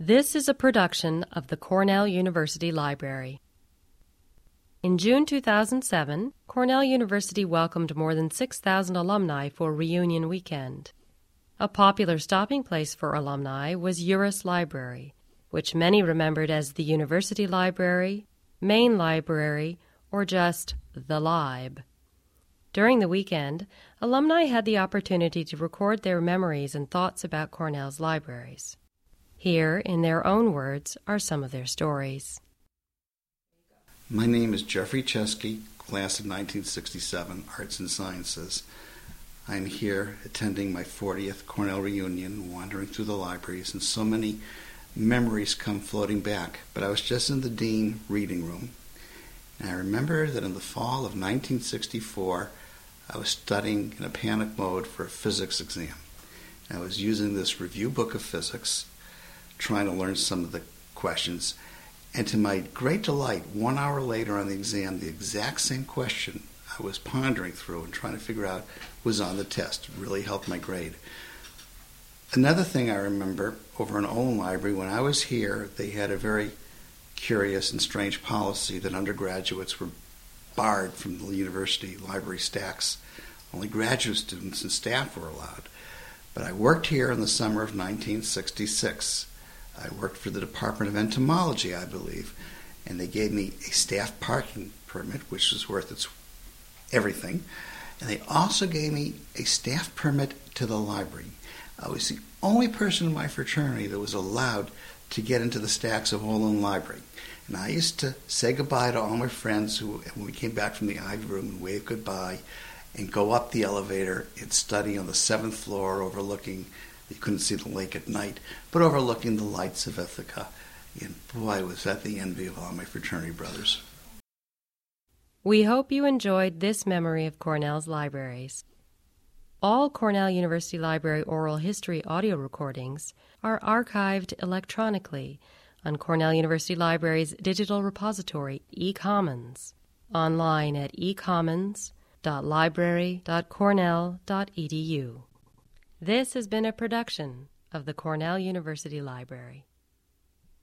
This is a production of the Cornell University Library. In June 2007, Cornell University welcomed more than 6,000 alumni for Reunion Weekend. A popular stopping place for alumni was Uris Library, which many remembered as the University Library, Main Library, or just the Lib. During the weekend, alumni had the opportunity to record their memories and thoughts about Cornell's libraries. Here, in their own words, are some of their stories. My name is Jeffrey Chesky, class of 1967, Arts and Sciences. I'm here attending my 40th Cornell reunion, wandering through the libraries, and so many memories come floating back. But I was just in the Dean reading room, and I remember that in the fall of 1964, I was studying in a panic mode for a physics exam. I was using this review book of physics trying to learn some of the questions. And to my great delight, one hour later on the exam, the exact same question I was pondering through and trying to figure out was on the test. It really helped my grade. Another thing I remember over in Olin Library, when I was here, they had a very curious and strange policy that undergraduates were barred from the university library stacks. Only graduate students and staff were allowed. But I worked here in the summer of 1966 I worked for the Department of Entomology, I believe, and they gave me a staff parking permit, which was worth its everything. And they also gave me a staff permit to the library. I was the only person in my fraternity that was allowed to get into the stacks of Olin Library. And I used to say goodbye to all my friends who, when we came back from the Ivy Room and wave goodbye and go up the elevator and study on the seventh floor overlooking you couldn't see the lake at night, but overlooking the lights of Ithaca. And boy, was that the envy of all my fraternity brothers. We hope you enjoyed this memory of Cornell's libraries. All Cornell University Library oral history audio recordings are archived electronically on Cornell University Library's digital repository, eCommons, online at ecommons.library.cornell.edu. This has been a production of the Cornell University Library.